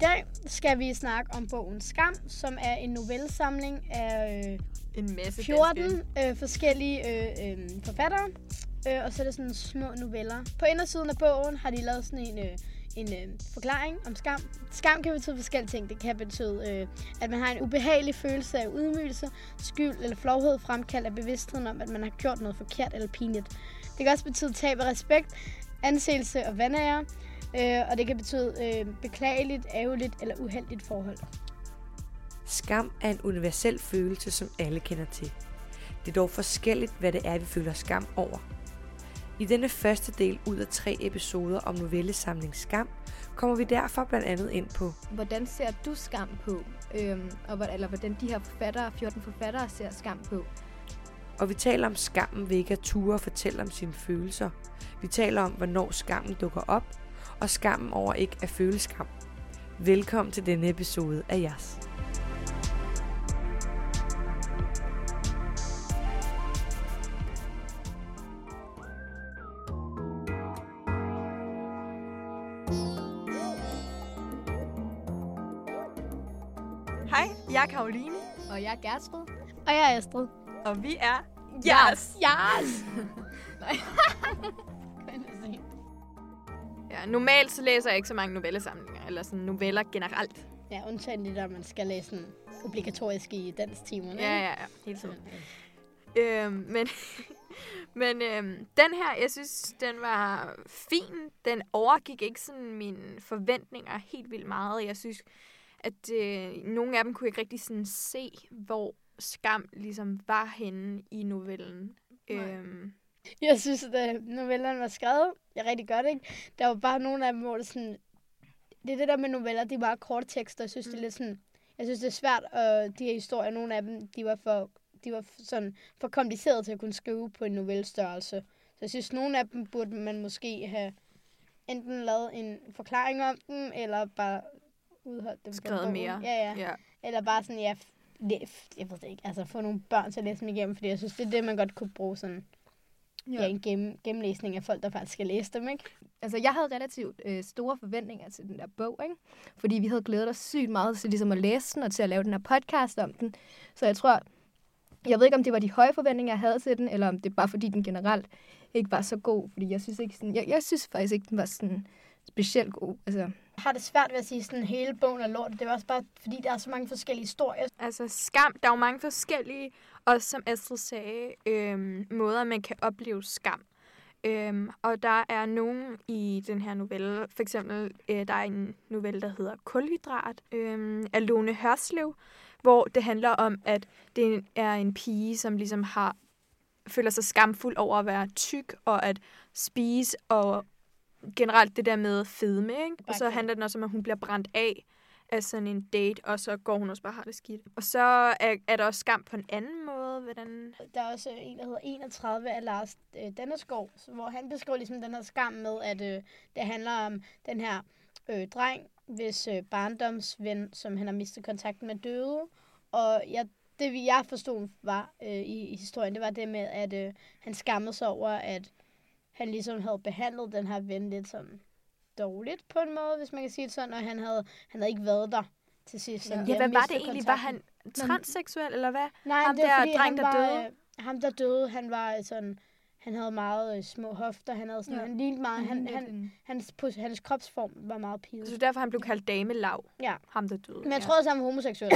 dag skal vi snakke om bogen Skam, som er en novellesamling af øh, En masse 14 danske- øh, forskellige øh, øh, forfattere. Øh, og så er det sådan små noveller. På indersiden af bogen har de lavet sådan en, øh, en øh, forklaring om skam. Skam kan betyde forskellige ting. Det kan betyde, øh, at man har en ubehagelig følelse af ydmygelse, skyld eller flovhed fremkaldt af bevidstheden om, at man har gjort noget forkert eller pinligt. Det kan også betyde tab af respekt, anseelse og vandære. Øh, og det kan betyde øh, beklageligt, ærgerligt eller uheldigt forhold. Skam er en universel følelse, som alle kender til. Det er dog forskelligt, hvad det er, vi føler skam over. I denne første del ud af tre episoder om novellesamling Skam, kommer vi derfor blandt andet ind på, Hvordan ser du skam på? Øhm, og hvor- eller hvordan de her forfattere, 14 forfattere ser skam på? og vi taler om skammen ved ikke at ture og fortælle om sine følelser. Vi taler om, hvornår skammen dukker op, og skammen over ikke at føle skam. Velkommen til denne episode af Jas. Hej, jeg er Karoline, Og jeg er Gertrud. Og jeg er Astrid. og vi er Yes! Yes! Ja, normalt så læser jeg ikke så mange novellesamlinger, eller sådan noveller generelt. Ja, undtagen det der, man skal læse sådan obligatorisk i dansk timerne. Ja, ja, ja, hele tiden. Øhm, men men øhm, den her, jeg synes, den var fin. Den overgik ikke sådan mine forventninger helt vildt meget. Jeg synes, at øh, nogle af dem kunne jeg ikke rigtig sådan se, hvor skam ligesom var henne i novellen. Nej. Øhm, Jeg synes, at øh, novellerne var skrevet jeg rigtig godt, ikke? Der var bare nogle af dem, hvor det sådan... Det er det der med noveller, de er bare korte tekster. Jeg synes, mm. det er lidt sådan... Jeg synes, det er svært, og de her historier, nogle af dem, de var for, de var sådan for komplicerede til at kunne skrive på en novellestørrelse. Så jeg synes, nogle af dem burde man måske have enten lavet en forklaring om dem, eller bare udholdt dem skrevet mere. Ja, ja. ja. Eller bare sådan, ja, f- jeg ved det ikke, altså få nogle børn til at læse dem igennem, fordi jeg synes, det er det, man godt kunne bruge sådan, ja, en gennem, gennemlæsning af folk, der faktisk skal læse dem, ikke? Altså, jeg havde relativt øh, store forventninger til den der bog, ikke? Fordi vi havde glædet os sygt meget til ligesom at læse den, og til at lave den her podcast om den. Så jeg tror, jeg ved ikke, om det var de høje forventninger, jeg havde til den, eller om det bare fordi, den generelt ikke var så god. Fordi jeg synes, ikke sådan, jeg, jeg synes faktisk ikke, den var sådan specielt god. Altså, har det svært ved at sige sådan, hele bogen er lort. Det var også bare, fordi der er så mange forskellige historier. Altså skam, der er jo mange forskellige, også som Astrid sagde, øhm, måder, man kan opleve skam. Øhm, og der er nogen i den her novelle, for eksempel, øh, der er en novelle, der hedder Kulhydrat, øhm, af Lone Hørslev, hvor det handler om, at det er en pige, som ligesom har føler sig skamfuld over at være tyk, og at spise, og generelt det der med fedme, ikke? Og så handler den også om, at hun bliver brændt af af sådan en date, og så går hun også bare har det skidt. Og så er, er der også skam på en anden måde. Hvordan... Der er også en, der hedder 31 af Lars øh, Dannerskov, hvor han beskriver ligesom den her skam med, at øh, det handler om den her øh, dreng, hvis øh, barndomsven, som han har mistet kontakten med, døde. Og jeg, det, vi- jeg forstod var øh, i, i historien, det var det med, at øh, han skammede sig over, at han ligesom havde behandlet den her ven lidt sådan dårligt på en måde, hvis man kan sige det sådan, og han havde, han havde ikke været der til sidst. så Ja, Ja, hvad var det egentlig? Var han transseksuel, eller hvad? Nej, Ham det er der fordi, dreng, han der var, døde? Øh, ham, der døde, han var øh, sådan... Han havde meget øh, små hofter. Han havde sådan... Ja. Han lignede meget... Han, han, en- hans, hans kropsform var meget Så det pivet. er derfor, han blev kaldt Dame Lav. Ja. Ham, der døde. Men jeg ja. tror også, han var homoseksuel.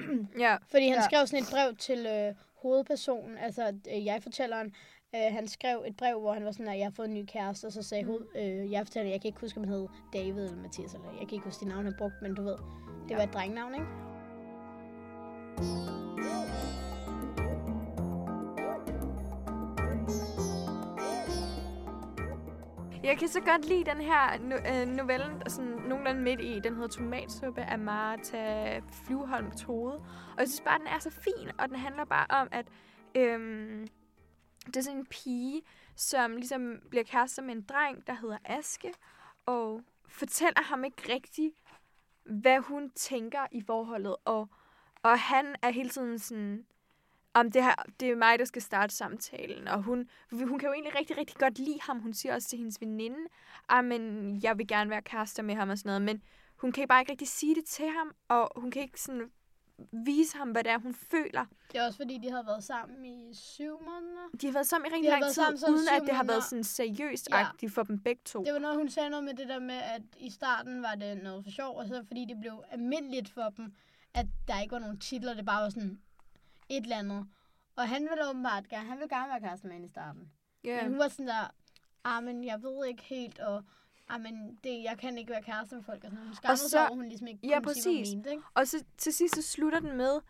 Ja, fordi han Ja. skrev sådan et brev til øh, hovedpersonen, altså øh, jeg-fortælleren. Øh, han skrev et brev, hvor han var sådan, at jeg har fået en ny kæreste, og så sagde hoved, øh, jeg-fortælleren, jeg kan ikke huske, om han hed David eller Mathias, eller jeg kan ikke huske de navne, han brugte, men du ved, det Ja. var et drengnavn, ikke? Jeg kan så godt lide den her no- øh, novellen, der er sådan nogenlunde midt i. Den hedder Tomatsuppe af Martha Flyvholm Tode. Og jeg synes bare, den er så fin, og den handler bare om, at øhm, det er sådan en pige, som ligesom bliver kærester med en dreng, der hedder Aske, og fortæller ham ikke rigtigt, hvad hun tænker i forholdet. Og, og han er hele tiden sådan, om det, her, det er mig, der skal starte samtalen. Og hun, hun kan jo egentlig rigtig, rigtig godt lide ham. Hun siger også til hendes veninde, ah, men jeg vil gerne være kærester med ham og sådan noget. Men hun kan bare ikke rigtig sige det til ham, og hun kan ikke sådan vise ham, hvad det er, hun føler. Det er også fordi, de havde været sammen i syv måneder. De har været sammen i rigtig har lang tid, sammen uden at det har været sådan seriøst Ja. agtigt for dem begge to. Det var noget, hun sagde noget med det der med, at i starten var det noget for sjov, og så fordi det blev almindeligt for dem, at der ikke var nogen titler, det bare var sådan et eller andet. Og han ville åbenbart gerne, han ville gerne være kæreste med hende i starten. Ja. Men hun var sådan der, ah, men jeg ved ikke helt, og men det, jeg kan ikke være kæreste med folk. Og sådan. Hun skammede så- sig hun ligesom ikke ja, kunne sige, hun præcis. mente, ikke? Og så til sidst så slutter den med,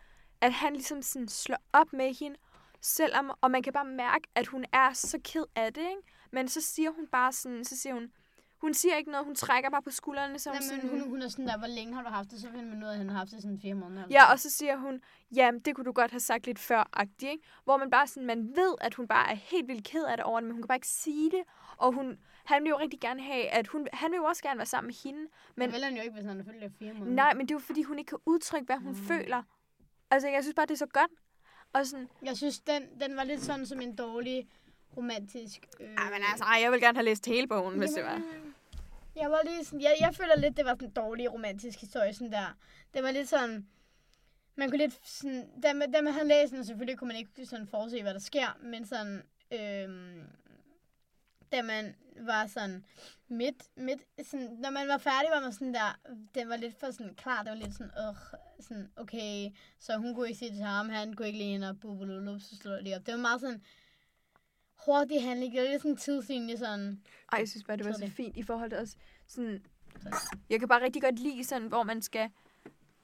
at han ligesom sådan slår op med hende, selvom, og man kan bare mærke, at hun er så ked af det, ikke? Men så siger hun bare sådan, så siger hun, hun siger ikke noget, hun trækker bare på skuldrene, som Nej, sådan, men hun, hun er sådan der, hvor længe har du haft det? Så finder man ud af, at han har haft det sådan fire måneder. eller Ja, og så siger hun, jamen det kunne du godt have sagt lidt før, agtig, ikke? Hvor man bare sådan, man ved, at hun bare er helt vildt ked af det over det, men hun kan bare ikke sige det. Og hun, han vil jo rigtig gerne have, at hun, han vil jo også gerne være sammen med hende. Men det vil han jo ikke, hvis han har følt det i fire måneder. nej, men det er jo fordi, hun ikke kan udtrykke, hvad hun Mm. føler. Altså, jeg synes bare, det er så godt. Og sådan, Jeg synes, den, den var lidt sådan som en dårlig romantisk... Øh... ej, men altså, ej, jeg vil gerne have læst hele bogen, hvis det var. Jamen, Jeg var lige sådan, jeg, jeg føler lidt, det var sådan en dårlig romantisk historie, sådan der. Det var lidt sådan, man kunne lidt sådan, da man, da man havde læst den, selvfølgelig kunne man ikke sådan forudse, hvad der sker, men sådan, øhm, da man var sådan midt, midt, sådan, når man var færdig, var man sådan der, den var lidt for sådan klar, det var lidt sådan, øh, sådan, okay, så hun kunne ikke sige det til ham, han kunne ikke lide hende, og bubululup, så slår lige op. Det var meget sådan, hurtig handling, det var lidt sådan en tidslinje, sådan, Ej, jeg synes bare, det var så Kedeligt. fint i forhold til også sådan... Jeg kan bare rigtig godt lide sådan, hvor man skal...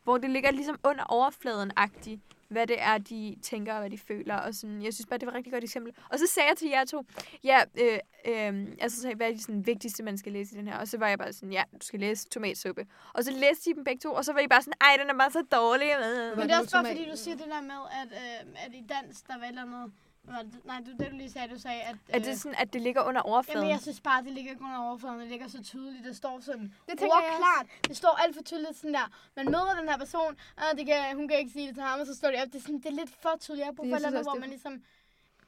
Hvor det ligger ligesom under overfladen-agtigt, hvad det er, de tænker og hvad de føler. Og sådan, jeg synes bare, det var et rigtig godt eksempel. Og så sagde jeg til jer to, ja, øh, øh, altså sagde, hvad er det sådan, vigtigste, man skal læse i den her? Og så var jeg bare sådan, ja, du skal læse tomatsuppe. Og så læste de dem begge to, og så var I bare sådan, ej, den er bare så dårlig. Men det er også bare fordi, du siger det der med, at, øh, at i dans, der var et eller andet... Var det, nej, det, det du lige sagde, du sagde, at... Er det sådan, at det ligger under overfladen? Jamen, jeg synes bare, det ligger ikke under overfladen. Det ligger så tydeligt. Det står sådan Det klart. Det står alt for tydeligt sådan der. Man møder den her person, og det kan, hun kan ikke sige det til ham, og så står det op. Det er, sådan, det er lidt for tydeligt. Jeg har brug for et hvor man ligesom...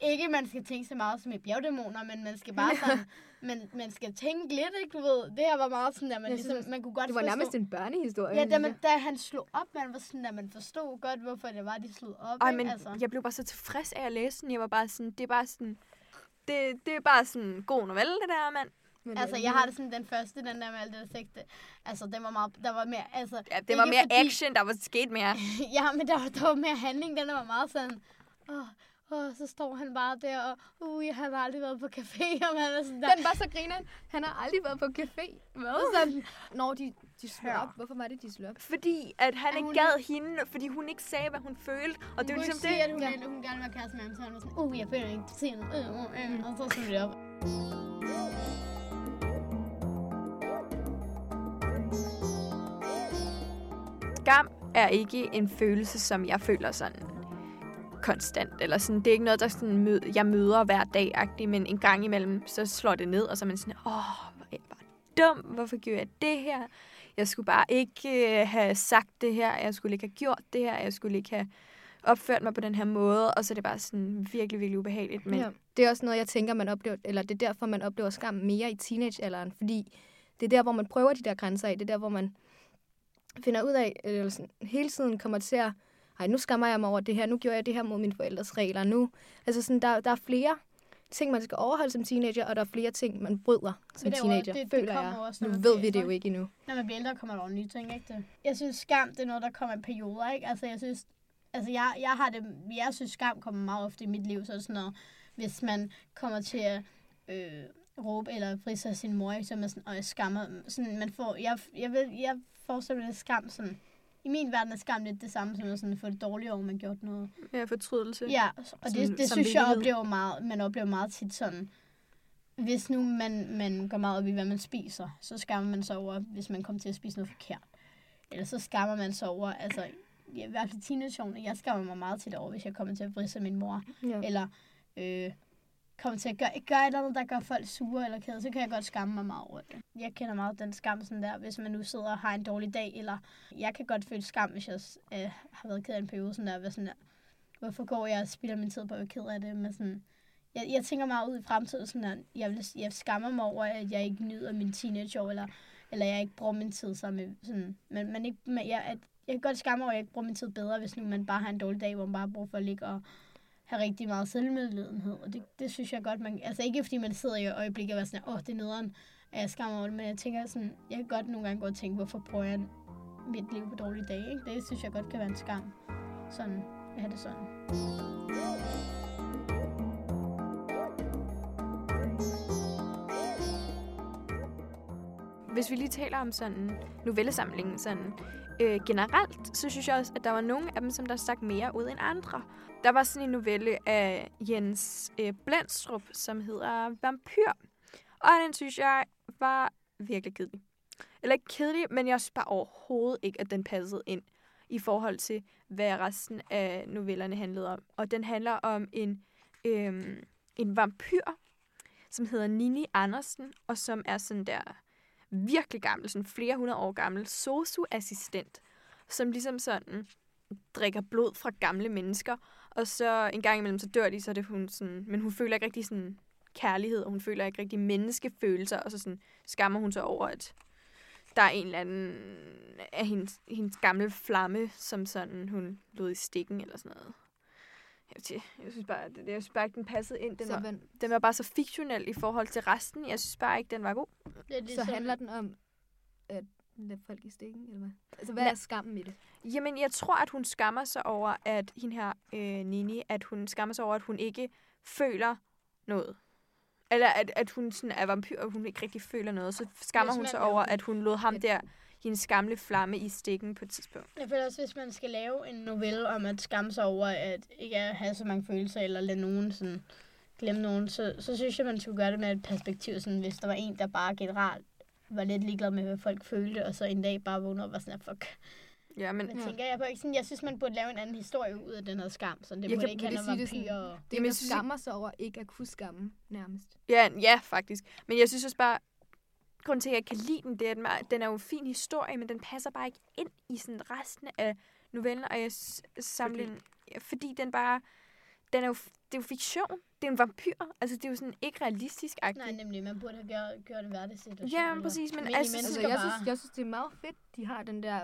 Ikke, man skal tænke så meget som i bjergdæmoner, men man skal bare sådan... men man skal tænke lidt, ikke? Du ved, det her var meget sådan, at man, Jeg ligesom, man kunne godt Det var forstå... nærmest en børnehistorie. Ja, da, man, da han slog op, man var sådan, at man forstod godt, hvorfor det var, de slog op. Ej, ikke? men altså. jeg blev bare så tilfreds af at læse den. Jeg var bare sådan, det er bare sådan... Det, det er bare sådan god novelle, det der, mand. Men, Altså, øh, jeg har det sådan, den første, den der med alt det der sex, det, altså, den var meget, der var mere, altså, Ja, det var mere fordi- action, der var sket mere. ja, men der var, der var mere handling, den var meget sådan, åh, åh, så står han bare der, og uh, jeg har aldrig været på café, og man er sådan der, Den var så grineren. Han har aldrig været på café. Hvad? Sådan, når de, de slår op. Hvorfor var det, de slår op? Fordi at han Ja, ikke hun- gad hende, fordi hun ikke sagde, hvad hun følte. Og det er hun ligesom sige, det. at hun, ja. hun gerne være kæreste med ham, så han var sådan, uh, jeg føler ikke, du siger noget, øh, øh, øh, og så slog det op. Skam er ikke en følelse, som jeg føler sådan konstant. Eller sådan, det er ikke noget, der sådan mød, jeg møder hver dag men en gang imellem, så slår det ned, og så er man sådan, åh, hvor er jeg bare dum, hvorfor gjorde jeg det her? Jeg skulle bare ikke øh, have sagt det her, jeg skulle ikke have gjort det her, jeg skulle ikke have opført mig på den her måde, og så er det bare sådan virkelig, virkelig ubehageligt. Men Ja. Det er også noget, jeg tænker, man oplever, eller det er derfor, man oplever skam mere i teenagealderen, fordi det er der, hvor man prøver de der grænser af. Det er der, hvor man finder ud af, øh, eller sådan, hele tiden kommer til at, ej, nu skammer jeg mig over det her, nu gjorde jeg det her mod mine forældres regler, nu. Altså sådan, der, der er flere ting, man skal overholde som teenager, og der er flere ting, man bryder som det er teenager, det- det føler kommer jeg. også, nu ved vi det jo ikke endnu. Når man bliver ældre, kommer der nye ting, ikke det? Jeg synes, skam, det er noget, der kommer i perioder, ikke? Altså, jeg synes, altså, jeg, jeg har det, jeg synes, skam kommer meget ofte i mit liv, så det sådan noget, hvis man kommer til at øh, råbe eller frisse af sin mor, ikke? så man sådan, og jeg skammer, sådan, man får, jeg, jeg, ved, jeg mig, at skam sådan, i min verden er skam lidt det samme som at sådan, få det dårligt over, man gjort noget. ja, fortrydelse. Ja, og Som- det, det synes jeg oplever meget, man oplever meget tit sådan, hvis nu man, man går meget op i, hvad man spiser, så skammer man sig over, hvis man kommer til at spise noget forkert. Eller så skammer man sig over, altså, ja, i hvert fald teenageårene, jeg skammer mig meget tit over, hvis jeg kommer til at vrisse min mor, Ja. eller øh, kommer til at gøre, gøre et eller andet, der gør folk sure eller kede, så kan jeg godt skamme mig meget over det. Jeg kender meget den skam sådan der, hvis man nu sidder og har en dårlig dag, eller jeg kan godt føle skam, hvis jeg øh, har været ked af en periode sådan der, hvad sådan der, hvorfor går jeg og spilder min tid på at være ked af det, men sådan, jeg, jeg tænker meget ud i fremtiden, sådan at jeg, vil, jeg skammer mig over, at jeg ikke nyder min teenageår, eller eller jeg ikke bruger min tid sammen med sådan, men, men ikke, men jeg, at, jeg kan godt skamme over, at jeg ikke bruger min tid bedre, hvis nu man bare har en dårlig dag, hvor man bare bruger for at ligge og have rigtig meget selvmedledenhed, Og det, det synes jeg godt, man... Altså ikke fordi man sidder i øjeblikket og er sådan, åh, oh, det er nederen, at jeg skammer over det, men jeg tænker sådan, jeg kan godt nogle gange gå og tænke, hvorfor bruger jeg mit liv på dårlige dage, ikke? Det synes jeg godt kan være en skam. Sådan, at have det sådan. Hvis vi lige taler om sådan novellesamlingen sådan øh, generelt, så synes jeg også, at der var nogle af dem, som der stak mere ud end andre. Der var sådan en novelle af Jens øh, Blendstrup, som hedder Vampyr. Og den synes jeg var virkelig kedelig. Eller ikke kedelig, men jeg synes bare overhovedet ikke, at den passede ind i forhold til, hvad resten af novellerne handlede om. Og den handler om en, øh, en vampyr, som hedder Nini Andersen, og som er sådan der virkelig gammel, sådan flere hundrede år gammel, sosu-assistent, som ligesom sådan drikker blod fra gamle mennesker, og så en gang imellem så dør de, så er det hun sådan, men hun føler ikke rigtig sådan kærlighed, og hun føler ikke rigtig menneskefølelser, og så sådan skammer hun sig over, at der er en eller anden af hendes, hendes gamle flamme, som sådan hun lod i stikken eller sådan noget. Jeg, synes bare, det, jeg synes bare ikke, den passede ind. Den, Så, var, men, den var bare så fiktionel i forhold til resten. Jeg synes bare ikke, den var god. Det er så handler den om at lade folk i stikken, eller hvad? Altså, hvad Nej. er skammen i det? Jamen, jeg tror, at hun skammer sig over, at hende her, øh, Nini, at hun skammer sig over, at hun ikke føler noget. Eller at, at hun sådan er vampyr, og hun ikke rigtig føler noget. Så skammer hun sig over, at hun lod ham der, hendes gamle flamme i stikken på et tidspunkt. Jeg føler også, hvis man skal lave en novelle om at skamme sig over at ikke have så mange følelser, eller lade nogen sådan glemme nogen, så, så synes jeg, man skulle gøre det med et perspektiv, sådan, hvis der var en, der bare generelt var lidt ligeglad med, hvad folk følte, og så en dag bare vågnede op og var sådan, fuck. Ja, men Men Ja. tænker jeg på ikke sådan, jeg synes, man burde lave en anden historie ud af den her skam, så det Jeg burde kan- ikke handle om det sige det vampyrer. Og... Det, Jamen, man skammer sig over ikke at kunne skamme, nærmest. Ja, ja, faktisk. Men jeg synes også bare, grunden til, at jeg kan lide den, det er, at den er- den er jo en fin historie, men den passer bare ikke ind i sådan resten af novellen, og jeg s- samlingen, fordi? fordi den bare, den er jo, det er jo fiktion. Det er en vampyr. Altså, det er jo sådan ikke realistisk -agtigt. Nej, nemlig, man burde have gjort, gjort en hverdagssituation. Ja, men præcis, men altså- Altså, jeg, bare. synes, jeg synes, det er meget fedt, de har den der...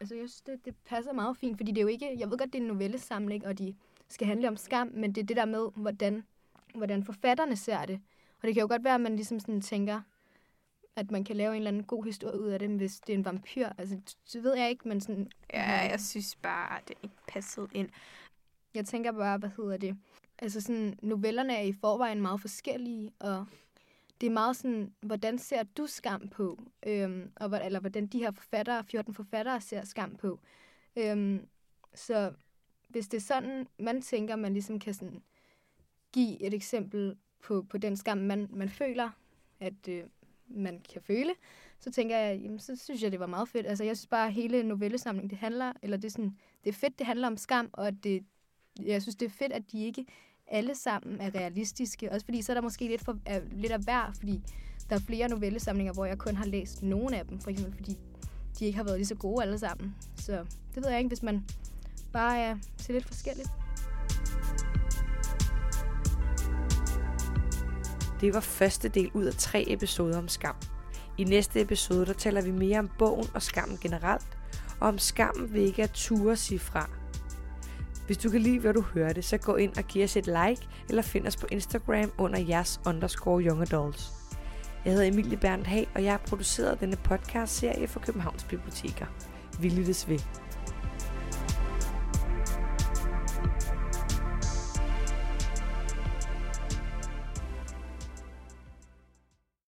Altså, jeg synes, det, det passer meget fint, fordi det er jo ikke... Jeg ved godt, det er en novellesamling, og de skal handle om skam, men det er det der med, hvordan, hvordan forfatterne ser det. Og det kan jo godt være, at man ligesom sådan tænker, at man kan lave en eller anden god historie ud af det, hvis det er en vampyr. Altså, så ved jeg ikke, men sådan... Ja, jeg synes bare, at det ikke passede ind. Jeg tænker bare, hvad hedder det? Altså sådan, novellerne er i forvejen meget forskellige, og det er meget sådan, hvordan ser du skam på? Øhm, og, eller hvordan de her forfattere, 14 forfattere ser skam på. Øhm, så hvis det er sådan, man tænker, man ligesom kan sådan give et eksempel på, på den skam, man, man føler, at øh, man kan føle, så tænker jeg, jamen, så synes jeg, det var meget fedt. Altså, jeg synes bare, at hele novellesamlingen, det handler, eller det er sådan, det er fedt, det handler om skam, og at det, jeg synes, det er fedt, at de ikke alle sammen er realistiske. Også fordi, så er der måske lidt, for, er, lidt af hver, fordi der er flere novellesamlinger, hvor jeg kun har læst nogle af dem, for eksempel fordi de ikke har været lige så gode alle sammen. Så det ved jeg ikke, hvis man bare er til lidt forskelligt. Det var første del ud af tre episoder om skam. I næste episode, der taler vi mere om bogen og skammen generelt, og om skammen ved ikke at ture sige fra. Hvis du kan lide, hvad du hørte, så gå ind og giv os et like, eller find os på Instagram under jeres underscore young adults. Jeg hedder Emilie Berndt Hag, og jeg har produceret denne podcast-serie for Københavns Biblioteker. Vi lyttes ved.